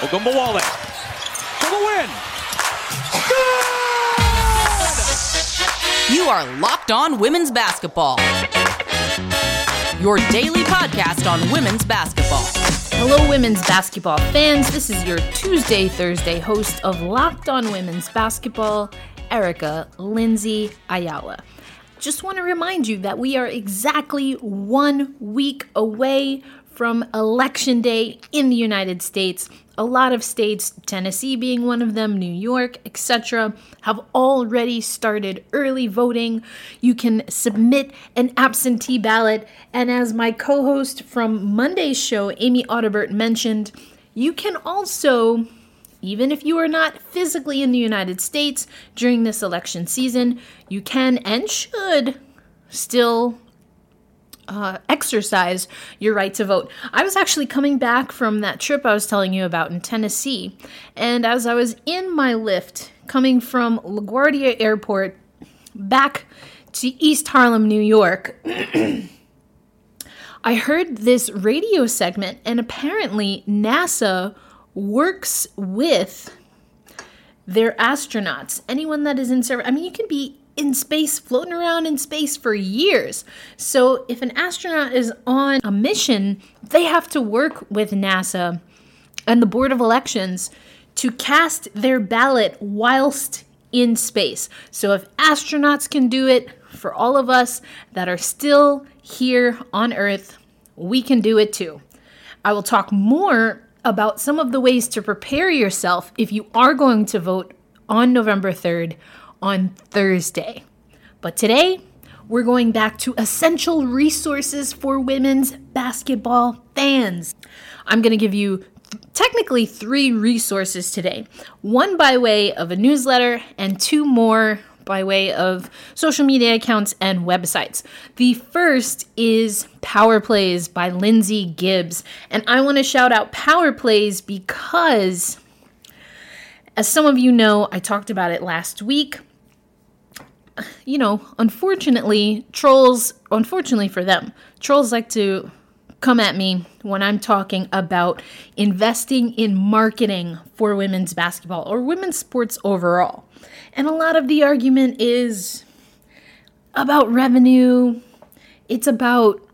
Ogunbowale for the win. You are Locked On Women's Basketball. Your daily podcast on women's basketball. Hello, women's basketball fans. This is your Tuesday, Thursday host of Locked On Women's Basketball, Erica Lindsay Ayala. Just want to remind you that we are exactly one week away from Election Day in the United States. A lot of states, Tennessee being one of them, New York, etc., have already started early voting. You can submit an absentee ballot. And as my co host from Monday's show, Amy Audibert, mentioned, you can also even if you are not physically in the United States during this election season, you can and should still uh, exercise your right to vote. I was actually coming back from that trip I was telling you about in Tennessee, and as I was in my Lyft coming from LaGuardia Airport back to East Harlem, New York, I heard this radio segment, and apparently NASA works with their astronauts. Anyone that is in service, I mean, you can be in space, floating around in space for years. So if an astronaut is on a mission, they have to work with NASA and the Board of Elections to cast their ballot whilst in space. So if astronauts can do it, for all of us that are still here on Earth, we can do it too. I will talk more about some of the ways to prepare yourself if you are going to vote on November 3rd on Thursday. But today, we're going back to essential resources for women's basketball fans. I'm going to give you technically three resources today one by way of a newsletter, and two more by way of social media accounts and websites. The first is Power Plays by Lindsay Gibbs. And I want to shout out Power Plays because, as some of you know, I talked about it last week you know, unfortunately, trolls, unfortunately for them, trolls like to come at me when I'm talking about investing in marketing for women's basketball or women's sports overall. And a lot of the argument is about revenue, it's about,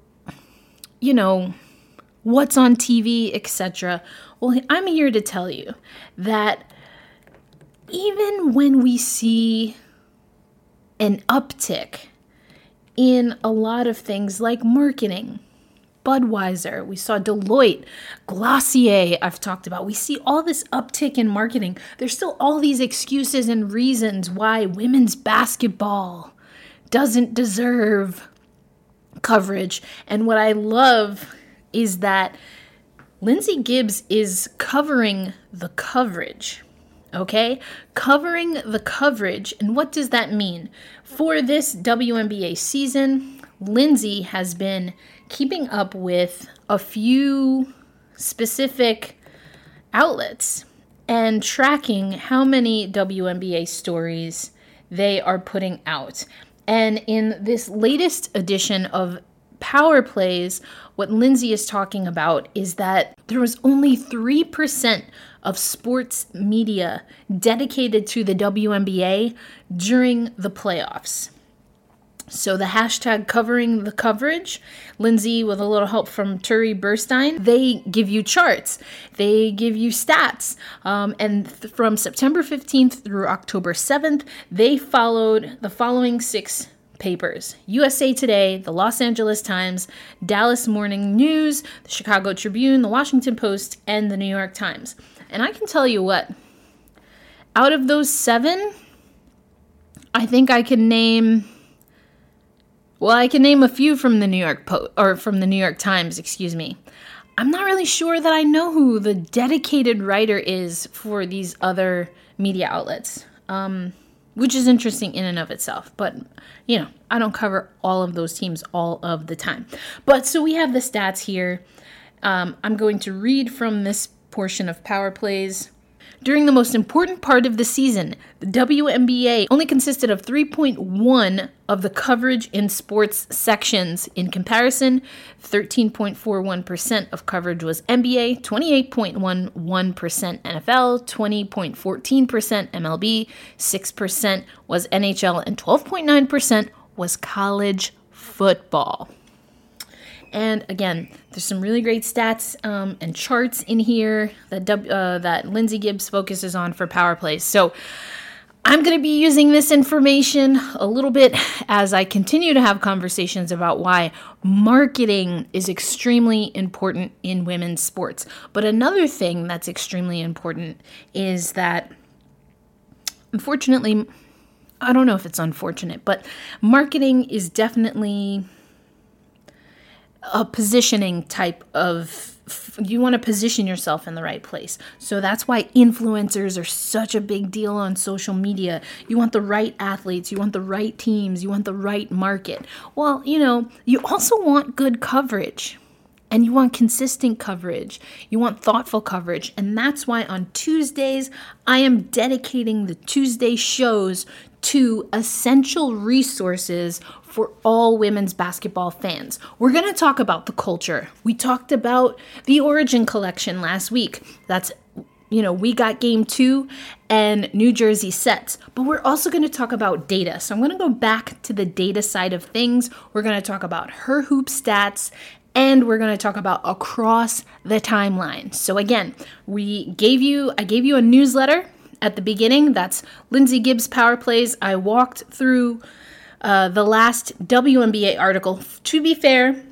you know, what's on TV, etc. Well, I'm here to tell you that even when we see an uptick in a lot of things like marketing. Budweiser, we saw Deloitte, Glossier, I've talked about. We see all this uptick in marketing. There's still all these excuses and reasons why women's basketball doesn't deserve coverage. And what I love is that Lindsay Gibbs is covering the coverage okay? Covering the coverage. And what does that mean? For this WNBA season, Lindsay has been keeping up with a few specific outlets and tracking how many WNBA stories they are putting out. And in this latest edition of Power Plays, what Lindsay is talking about is that there was only 3% of sports media dedicated to the WNBA during the playoffs. So the hashtag covering the coverage, Lindsay with a little help from Turi Burstein, they give you charts, they give you stats, um, and th- from September 15th through October 7th, they followed the following six papers USA Today, the Los Angeles Times, Dallas Morning News, the Chicago Tribune, the Washington Post, and the New York Times. And I can tell you what, out of those seven, I think I can name. Well, I can name a few from the New York Post or from the New York Times, excuse me. I'm not really sure that I know who the dedicated writer is for these other media outlets, um, which is interesting in and of itself. But, you know, I don't cover all of those teams all of the time. But so we have the stats here. Um, I'm going to read from this portion of Power Plays. During the most important part of the season, the WNBA only consisted of 3.1 of the coverage in sports sections. In comparison, 13.41% of coverage was NBA, 28.11% NFL, 20.14% MLB, 6% was NHL, and 12.9% was college football. And again, there's some really great stats um, and charts in here that uh, that Lindsay Gibbs focuses on for power plays. So I'm going to be using this information a little bit as I continue to have conversations about why marketing is extremely important in women's sports. But another thing that's extremely important is that, unfortunately, I don't know if it's unfortunate, but marketing is definitely a positioning type of you want to position yourself in the right place. So that's why influencers are such a big deal on social media. You want the right athletes, you want the right teams, you want the right market. Well, you know, you also want good coverage. And you want consistent coverage. You want thoughtful coverage. And that's why on Tuesdays, I am dedicating the Tuesday shows to essential resources for all women's basketball fans. We're going to talk about the culture. We talked about the Origin collection last week. That's you know, we got game two and New Jersey sets, but we're also going to talk about data. So I'm going to go back to the data side of things. We're going to talk about her hoop stats and we're going to talk about across the timeline. So again, we gave you I gave you a newsletter at the beginning. That's Lindsay Gibbs Power Plays. I walked through uh, the last WNBA article. To be fair,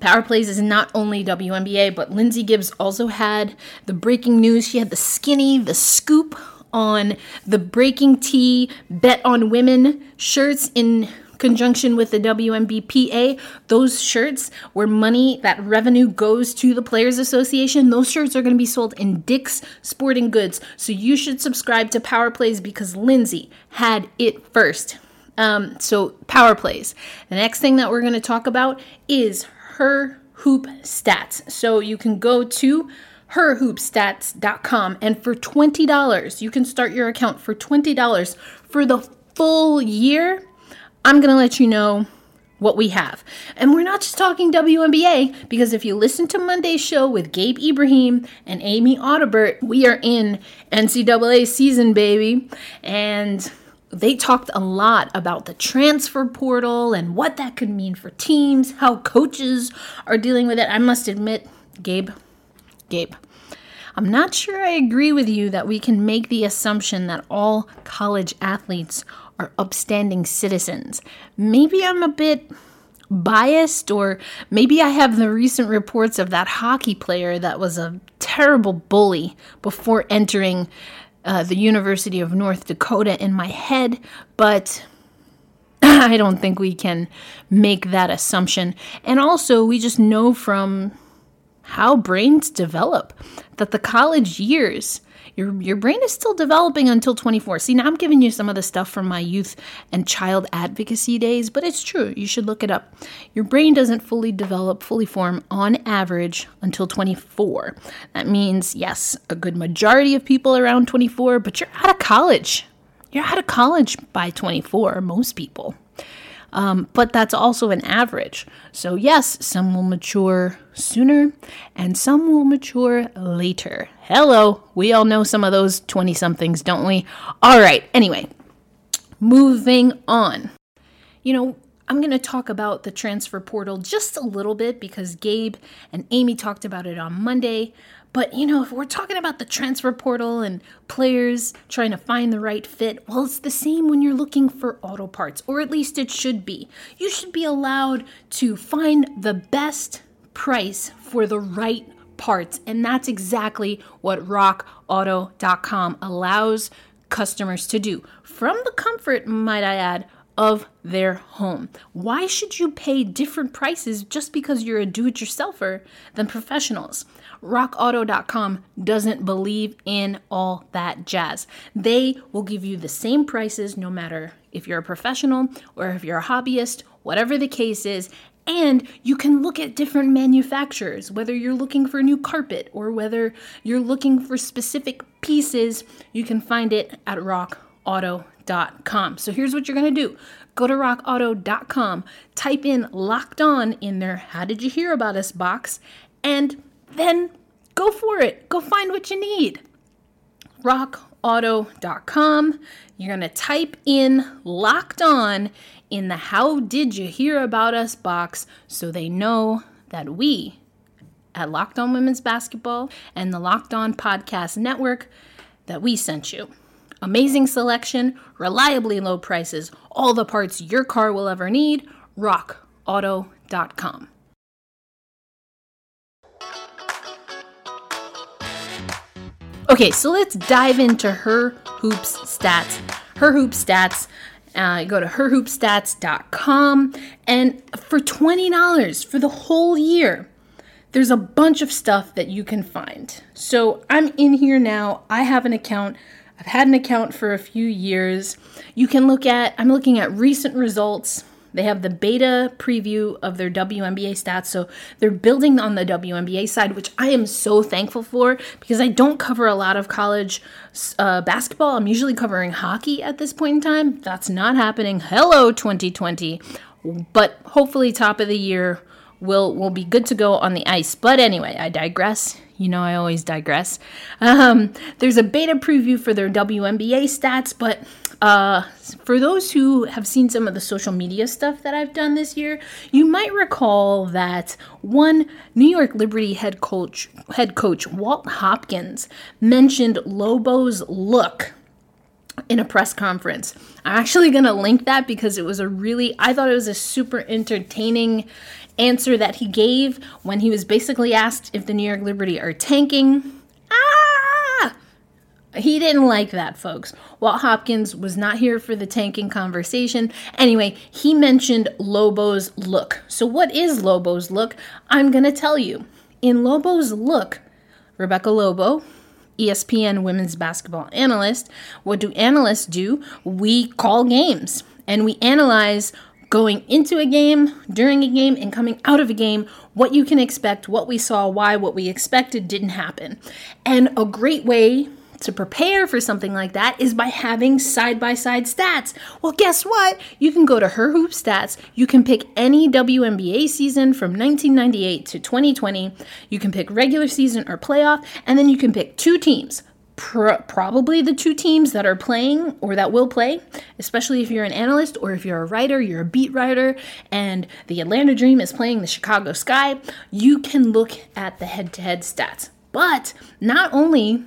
Power Plays is not only WNBA, but Lindsay Gibbs also had the breaking news. She had the skinny, the scoop on the BreakingT Bet on Women shirts in conjunction with the WNBPA. Those shirts where money, that revenue goes to the Players Association, those shirts are going to be sold in Dick's Sporting Goods. So you should subscribe to Power Plays because Lindsay had it first. Um, so, power plays. The next thing that we're going to talk about is her hoop stats. So, you can go to herhoopstats.com and for $20, you can start your account for $20 for the full year. I'm going to let you know what we have. And we're not just talking WNBA, because if you listen to Monday's show with Gabe Ibrahim and Amy Audibert, we are in NCAA season, baby. And they talked a lot about the transfer portal and what that could mean for teams, how coaches are dealing with it. I must admit, Gabe, Gabe, I'm not sure I agree with you that we can make the assumption that all college athletes are upstanding citizens. Maybe I'm a bit biased, or maybe I have the recent reports of that hockey player that was a terrible bully before entering uh, the University of North Dakota in my head, but I don't think we can make that assumption. And also, we just know from how brains develop that the college years your your brain is still developing until 24. See, now I'm giving you some of the stuff from my youth and child advocacy days, but it's true. You should look it up. Your brain doesn't fully develop, fully form on average until 24. That means, yes, a good majority of people around 24, but you're out of college. You're out of college by 24, most people. Um, but that's also an average. So, yes, some will mature sooner and some will mature later. Hello, we all know some of those 20 somethings, don't we? All right, anyway, moving on. You know, I'm going to talk about the transfer portal just a little bit because Gabe and Amy talked about it on Monday. But, you know, if we're talking about the transfer portal and players trying to find the right fit, well, it's the same when you're looking for auto parts, or at least it should be. You should be allowed to find the best price for the right parts. And that's exactly what rockauto.com allows customers to do from the comfort, might I add, of their home. Why should you pay different prices just because you're a do it yourselfer than professionals? RockAuto.com doesn't believe in all that jazz. They will give you the same prices no matter if you're a professional or if you're a hobbyist, whatever the case is, And you can look at different manufacturers, whether you're looking for a new carpet or whether you're looking for specific pieces, you can find it at rockauto.com. So here's what you're to do go to rockauto.com, type in locked on in their How Did You Hear About Us box, and then go for it. Go find what you need. rockauto.com. You're going to type in locked on in the How Did You Hear About Us box so they know that we at Locked On Women's Basketball and the Locked On Podcast Network that we sent you. Amazing selection, reliably low prices, all the parts your car will ever need. RockAuto.com. Okay, so let's dive into her hoops stats. Her hoop stats. Uh, go to herhoopstats.com and for $20 for the whole year, there's a bunch of stuff that you can find. So I'm in here now. I have an account. I've had an account for a few years. You can look at, I'm looking at recent results. They have the beta preview of their WNBA stats. So they're building on the WNBA side, which I am so thankful for because I don't cover a lot of college uh, basketball. I'm usually covering hockey at this point in time. That's not happening. Hello, 2020. But hopefully, top of the year, will will be good to go on the ice. But anyway, I digress. You know, I always digress. Um, there's a beta preview for their WNBA stats, but uh, for those who have seen some of the social media stuff that I've done this year, you might recall that one New York Liberty head coach, head coach Walt Hopkins, mentioned Lobo's look in a press conference. I'm actually going to link that because it was a really, I thought it was a super entertaining answer that he gave when he was basically asked if the New York Liberty are tanking. Ah! He didn't like that, folks. Walt Hopkins was not here for the tanking conversation. Anyway, he mentioned Lobo's look. So, what is Lobo's look? I'm going to tell you. In Lobo's look, Rebecca Lobo, ESPN women's basketball analyst, what do analysts do? We call games and we analyze going into a game, during a game, and coming out of a game, what you can expect, what we saw, why what we expected didn't happen. And a great way to prepare for something like that is by having side by side stats. Well, guess what? You can go to her hoop stats. You can pick any WNBA season from 1998 to 2020. You can pick regular season or playoff, and then you can pick two teams probably the two teams that are playing or that will play, especially if you're an analyst or if you're a writer, you're a beat writer, and the Atlanta Dream is playing the Chicago Sky, you can look at the head to head stats. But not only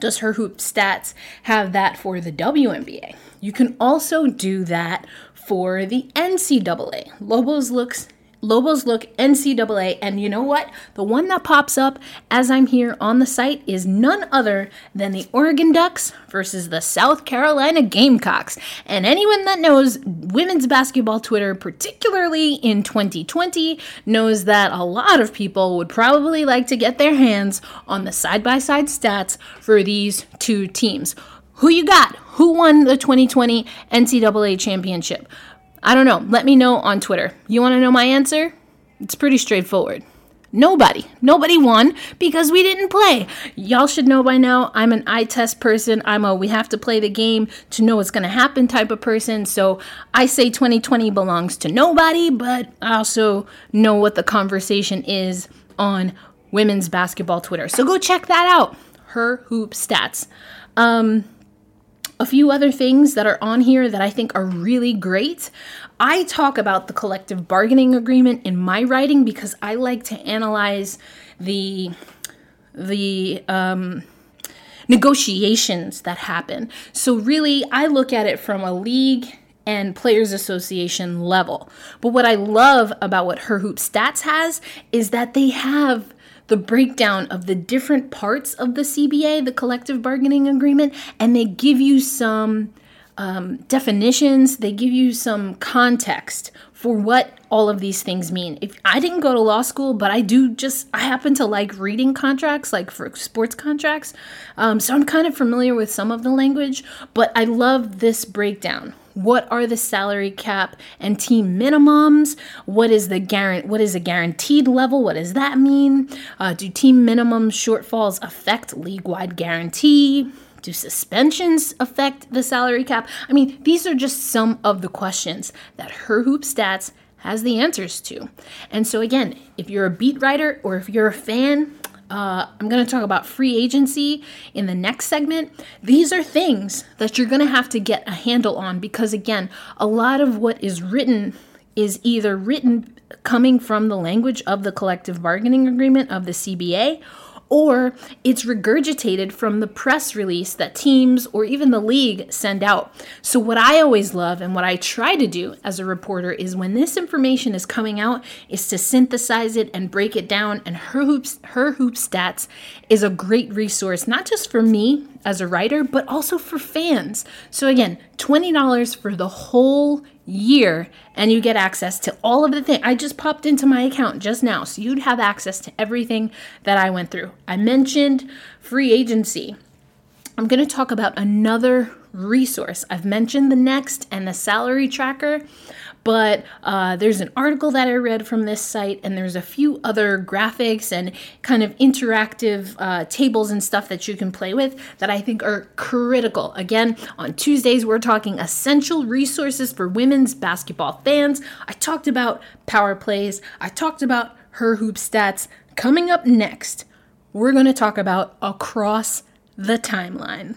does her hoop stats have that for the WNBA, you can also do that for the NCAA. Lobos looks Lobos look NCAA, and you know what? The one that pops up as I'm here on the site is none other than the Oregon Ducks versus the South Carolina Gamecocks. And anyone that knows women's basketball Twitter, particularly in 2020, knows that a lot of people would probably like to get their hands on the side by side stats for these two teams. Who you got? Who won the 2020 NCAA championship? I don't know. Let me know on Twitter. You want to know my answer? It's pretty straightforward. Nobody. Nobody won because we didn't play. Y'all should know by now I'm an eye test person. I'm a we have to play the game to know what's going to happen type of person. So I say 2020 belongs to nobody, but I also know what the conversation is on women's basketball Twitter. So go check that out. Her hoop stats. Um, a few other things that are on here that I think are really great. I talk about the collective bargaining agreement in my writing because I like to analyze the the um, negotiations that happen. So really, I look at it from a league and players association level. But what I love about what Her Hoop Stats has is that they have the breakdown of the different parts of the CBA, the collective bargaining agreement, and they give you some um, definitions, they give you some context for what all of these things mean. If I didn't go to law school, but I do just I happen to like reading contracts, like for sports contracts. Um, so I'm kind of familiar with some of the language, but I love this breakdown. What are the salary cap and team minimums? What is the guarant? What is a guaranteed level? What does that mean? Uh, do team minimum shortfalls affect league-wide guarantee? Do suspensions affect the salary cap? I mean, these are just some of the questions that Her Hoop Stats has the answers to. And so, again, if you're a beat writer or if you're a fan, uh, I'm going to talk about free agency in the next segment. These are things that you're going to have to get a handle on because, again, a lot of what is written is either written coming from the language of the collective bargaining agreement of the CBA or it's regurgitated from the press release that teams or even the league send out. So, what I always love and what I try to do as a reporter is when this information is coming out, is to synthesize it and break it down. And her hoops, her hoop stats is a great resource, not just for me as a writer, but also for fans. So, again, $20 for the whole year and you get access to all of the things. I just popped into my account just now, so you'd have access to everything that I went through. I mentioned free agency. I'm going to talk about another resource. I've mentioned the Next and the salary tracker. But uh, there's an article that I read from this site, and there's a few other graphics and kind of interactive uh, tables and stuff that you can play with that I think are critical. Again, on Tuesdays, we're talking essential resources for women's basketball fans. I talked about power plays, I talked about her hoop stats. Coming up next, we're going to talk about across the timeline.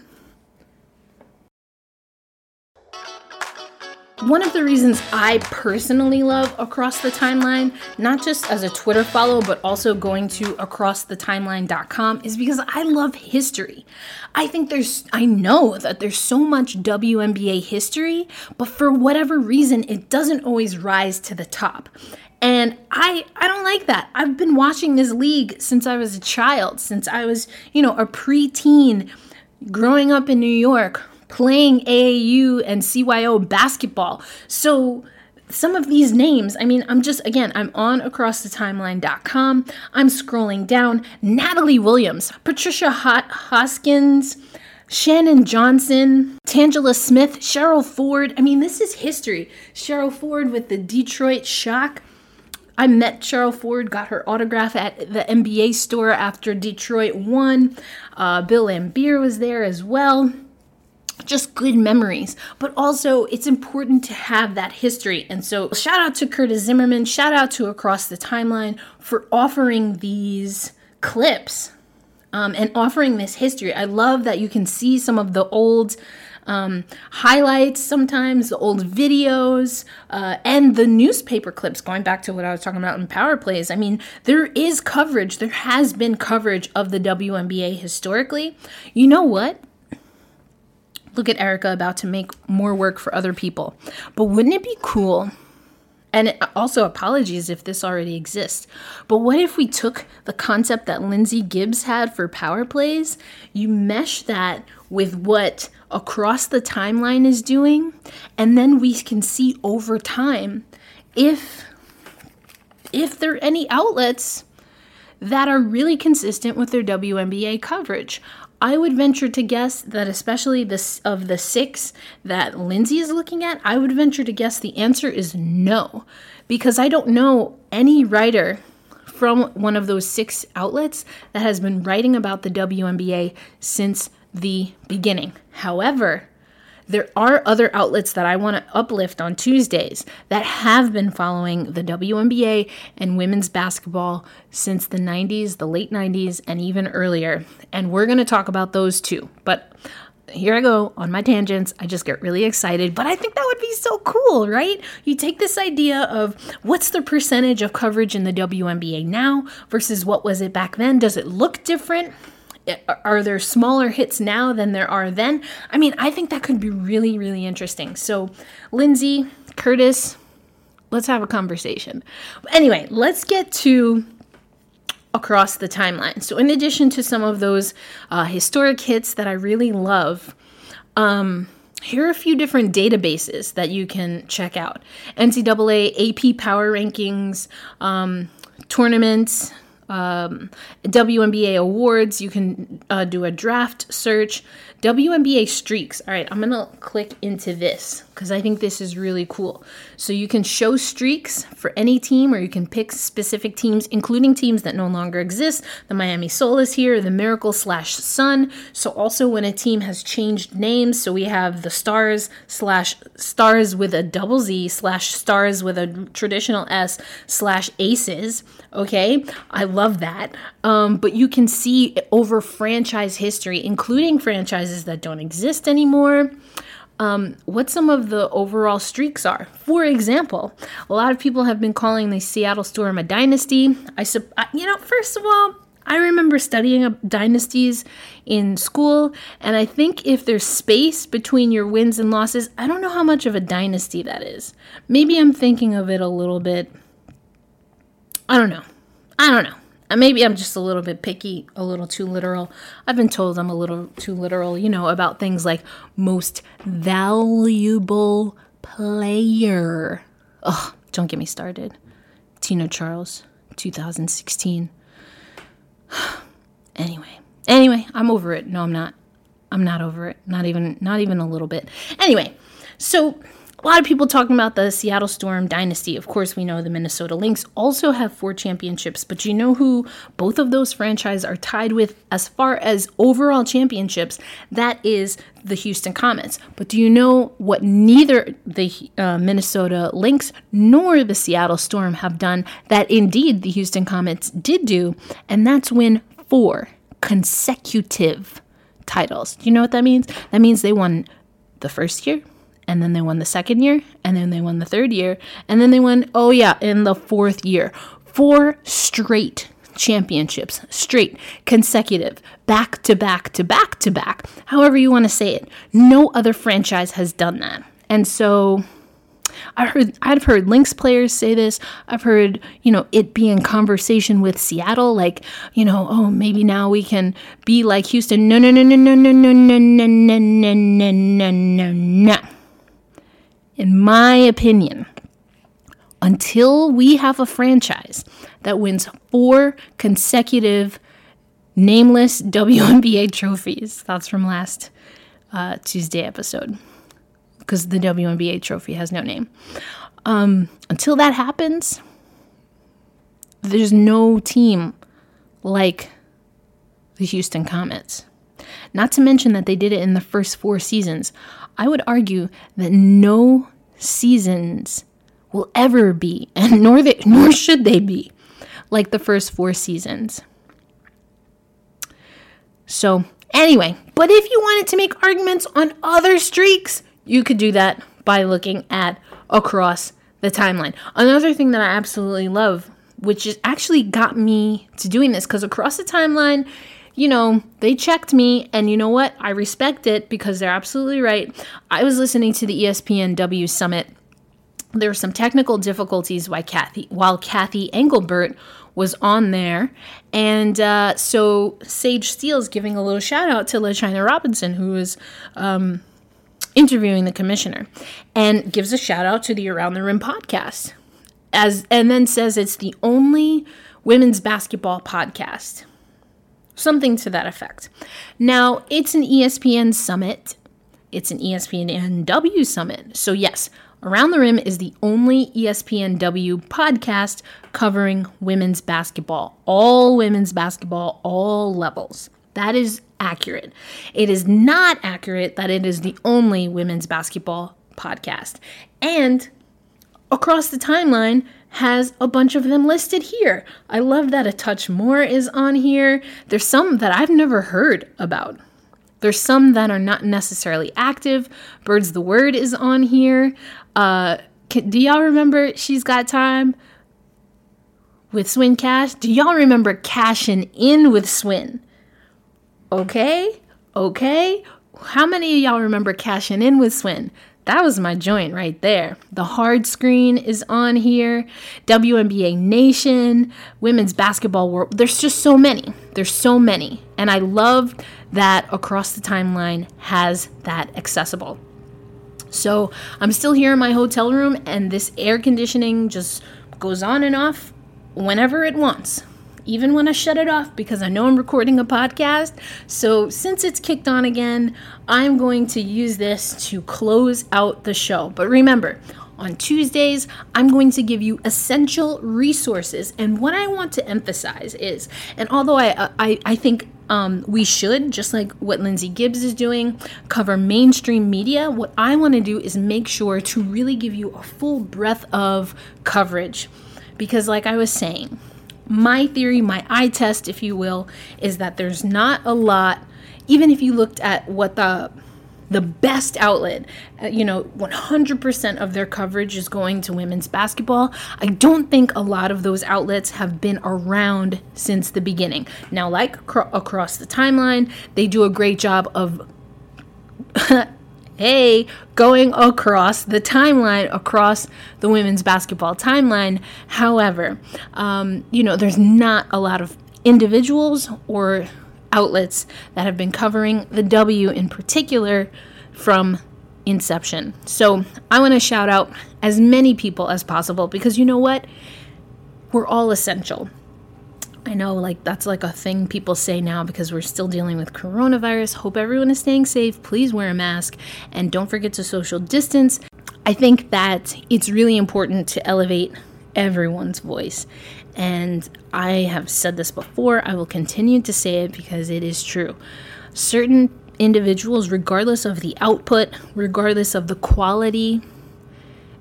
One of the reasons I personally love Across the Timeline, not just as a Twitter follow, but also going to acrossthetimeline.com, is because I love history. I think there's, I know that there's so much WNBA history, but for whatever reason, it doesn't always rise to the top. And I I don't like that. I've been watching this league since I was a child, since I was, you know, a preteen growing up in New York, playing AAU and CYO basketball. So some of these names, I mean, I'm just, again, I'm on acrossthetimeline.com. I'm scrolling down. Natalie Williams, Patricia Hot Hoskins, Shannon Johnson, Tangela Smith, Cheryl Ford. I mean, this is history. Cheryl Ford with the Detroit Shock. I met Cheryl Ford, got her autograph at the NBA store after Detroit won. Uh, Bill Laimbeer was there as well just good memories, but also it's important to have that history. And so, shout out to Curtis Zimmerman, shout out to Across the Timeline for offering these clips um, and offering this history. I love that you can see some of the old um, highlights sometimes, the old videos, uh, and the newspaper clips, going back to what I was talking about in Power Plays. I mean, there is coverage, there has been coverage of the WNBA historically. You know what? Look at Erica about to make more work for other people. But wouldn't it be cool? And also, apologies if this already exists. But what if we took the concept that Lindsay Gibbs had for power plays, you mesh that with what Across the Timeline is doing, and then we can see over time if if there are any outlets that are really consistent with their WNBA coverage. I would venture to guess that, especially this of the six that Lindsay is looking at, I would venture to guess the answer is no, because I don't know any writer from one of those six outlets that has been writing about the WNBA since the beginning. However, there are other outlets that I want to uplift on Tuesdays that have been following the WNBA and women's basketball since the 90s, the late 90s, and even earlier. And we're going to talk about those too. But here I go on my tangents. I just get really excited, but I think that would be so cool, right? You take this idea of what's the percentage of coverage in the WNBA now versus what was it back then? Does it look different? Are there smaller hits now than there are then? I mean, I think that could be really, really interesting. So, Lindsay, Curtis, let's have a conversation. Anyway, let's get to across the timeline. So, in addition to some of those uh, historic hits that I really love, um, here are a few different databases that you can check out NCAA AP Power Rankings, um, tournaments, um, WNBA awards. You can uh, do a draft search. WNBA streaks. All right, I'm gonna click into this because I think this is really cool. So you can show streaks for any team, or you can pick specific teams, including teams that no longer exist. The Miami Soul is here, the Miracle slash Sun. So also when a team has changed names, so we have the Stars slash Stars with a double Z slash Stars with a traditional S slash Aces. Okay, I love that. Um, but you can see over franchise history, including franchises that don't exist anymore. Um, what some of the overall streaks are. For example, a lot of people have been calling the Seattle Storm a dynasty. I, you know, first of all, I remember studying dynasties in school, and I think if there's space between your wins and losses, I don't know how much of a dynasty that is. Maybe I'm thinking of it a little bit. I don't know. I don't know. Uh, maybe I'm just a little bit picky, a little too literal. I've been told I'm a little too literal, you know, about things like most valuable player. Ugh, don't get me started. Tina Charles, 2016. anyway, anyway, I'm over it. No, I'm not. I'm not over it. Not even, not even a little bit. Anyway, so a lot of people talking about the Seattle Storm dynasty. Of course, we know the Minnesota Lynx also have four championships, but you know who both of those franchises are tied with as far as overall championships? That is the Houston Comets. But do you know what neither the uh, Minnesota Lynx nor the Seattle Storm have done that indeed the Houston Comets did do? And that's win four consecutive titles. Do you know what that means? That means they won the first year, and then they won the second year, and then they won the third year, and then they won, oh yeah, in the fourth year. Four straight championships, straight, consecutive, back to back to back to back, however you want to say it. No other franchise has done that. And so I heard I've heard Lynx players say this. I've heard, you know, it be in conversation with Seattle, like, you know, oh, maybe now we can be like Houston. No, no, no, no, no, no, no, no, no, no, no, no, no, no in my opinion, until we have a franchise that wins four consecutive nameless WNBA trophies. That's from last uh, Tuesday episode because the WNBA trophy has no name. Um, until that happens, there's no team like the Houston Comets. Not to mention that they did it in the first four seasons. I would argue that no seasons will ever be, and nor they, nor should they be, like the first four seasons. So, anyway, but if you wanted to make arguments on other streaks, you could do that by looking at across the timeline. Another thing that I absolutely love, which is actually got me to doing this, because across the timeline, you know, they checked me, and you know what? I respect it because they're absolutely right. I was listening to the ESPNW Summit. There were some technical difficulties while Cathy, while Cathy Engelbert was on there. And uh, so Sage Steele's giving a little shout out to LaChina Robinson, who was um, interviewing the commissioner, and gives a shout out to the Around the Rim podcast. As, and then says it's the only women's basketball podcast Something to that effect. Now, it's an ESPN summit. It's an ESPNW summit. So, yes, Around the Rim is the only ESPNW podcast covering women's basketball, all women's basketball, all levels. That is accurate. It is not accurate that it is the only women's basketball podcast. And across the timeline, has a bunch of them listed here. I love that a touch more is on here. There's some that I've never heard about. There's some that are not necessarily active. Birds the Word is on here. Uh, can, do y'all remember She's Got Time with Swin Cash? Do y'all remember cashing in with Swin? Okay, okay. How many of y'all remember cashing in with Swin? That was my joint right there. The hard screen is on here. WNBA Nation, Women's Basketball World. There's just so many. There's so many. And I love that Across the Timeline has that accessible. So I'm still here in my hotel room, and this air conditioning just goes on and off whenever it wants. Even when I shut it off because I know I'm recording a podcast. So, since it's kicked on again, I'm going to use this to close out the show. But remember, on Tuesdays, I'm going to give you essential resources. And what I want to emphasize is, and although I, I, I think um, we should, just like what Lindsay Gibbs is doing, cover mainstream media. What I want to do is make sure to really give you a full breadth of coverage. Because, like I was saying, my theory, my eye test, if you will, is that there's not a lot, even if you looked at what the the best outlet, uh, you know, 100% of their coverage is going to women's basketball. I don't think a lot of those outlets have been around since the beginning. Now, like across the timeline, they do a great job of hey, going across the timeline, across the women's basketball timeline. However, um, you know, there's not a lot of individuals or outlets that have been covering the W in particular from inception. So I want to shout out as many people as possible because you know what? We're all essential. I know, like, that's like a thing people say now because we're still dealing with coronavirus. Hope everyone is staying safe. Please wear a mask and don't forget to social distance. I think that it's really important to elevate everyone's voice. And I have said this before, I will continue to say it because it is true. Certain individuals, regardless of the output, regardless of the quality,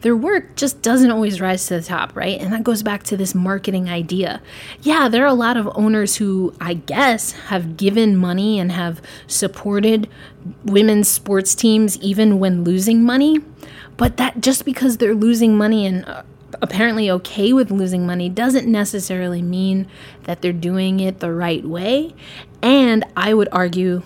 their work just doesn't always rise to the top, right? And that goes back to this marketing idea. Yeah, there are a lot of owners who I guess have given money and have supported women's sports teams even when losing money, but that just because they're losing money and uh, apparently okay with losing money doesn't necessarily mean that they're doing it the right way. And I would argue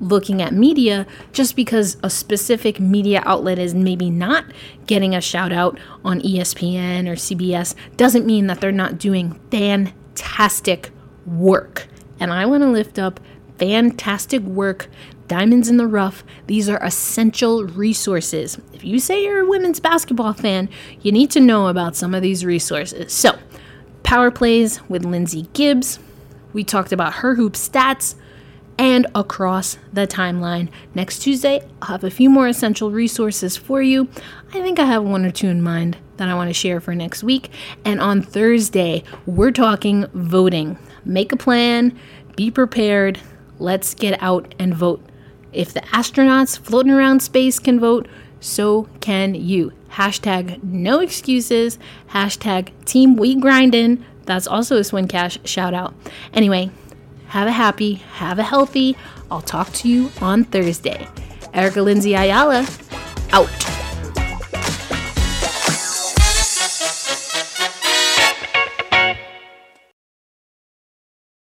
looking at media just because a specific media outlet is maybe not getting a shout out on ESPN or CBS doesn't mean that they're not doing fantastic work. And I want to lift up fantastic work, diamonds in the rough. These are essential resources. If you say you're a women's basketball fan, you need to know about some of these resources. So, Power Plays with Lindsay Gibbs. We talked about her hoop stats and across the timeline. Next Tuesday, I'll have a few more essential resources for you. I think I have one or two in mind that I want to share for next week. And on Thursday, we're talking voting. Make a plan, be prepared. Let's get out and vote. If the astronauts floating around space can vote, so can you. Hashtag no excuses. Hashtag team we grindin'. That's also a Swin Cash shout out. Anyway, have a happy, have a healthy. I'll talk to you on Thursday. Erica Lindsay Ayala, out.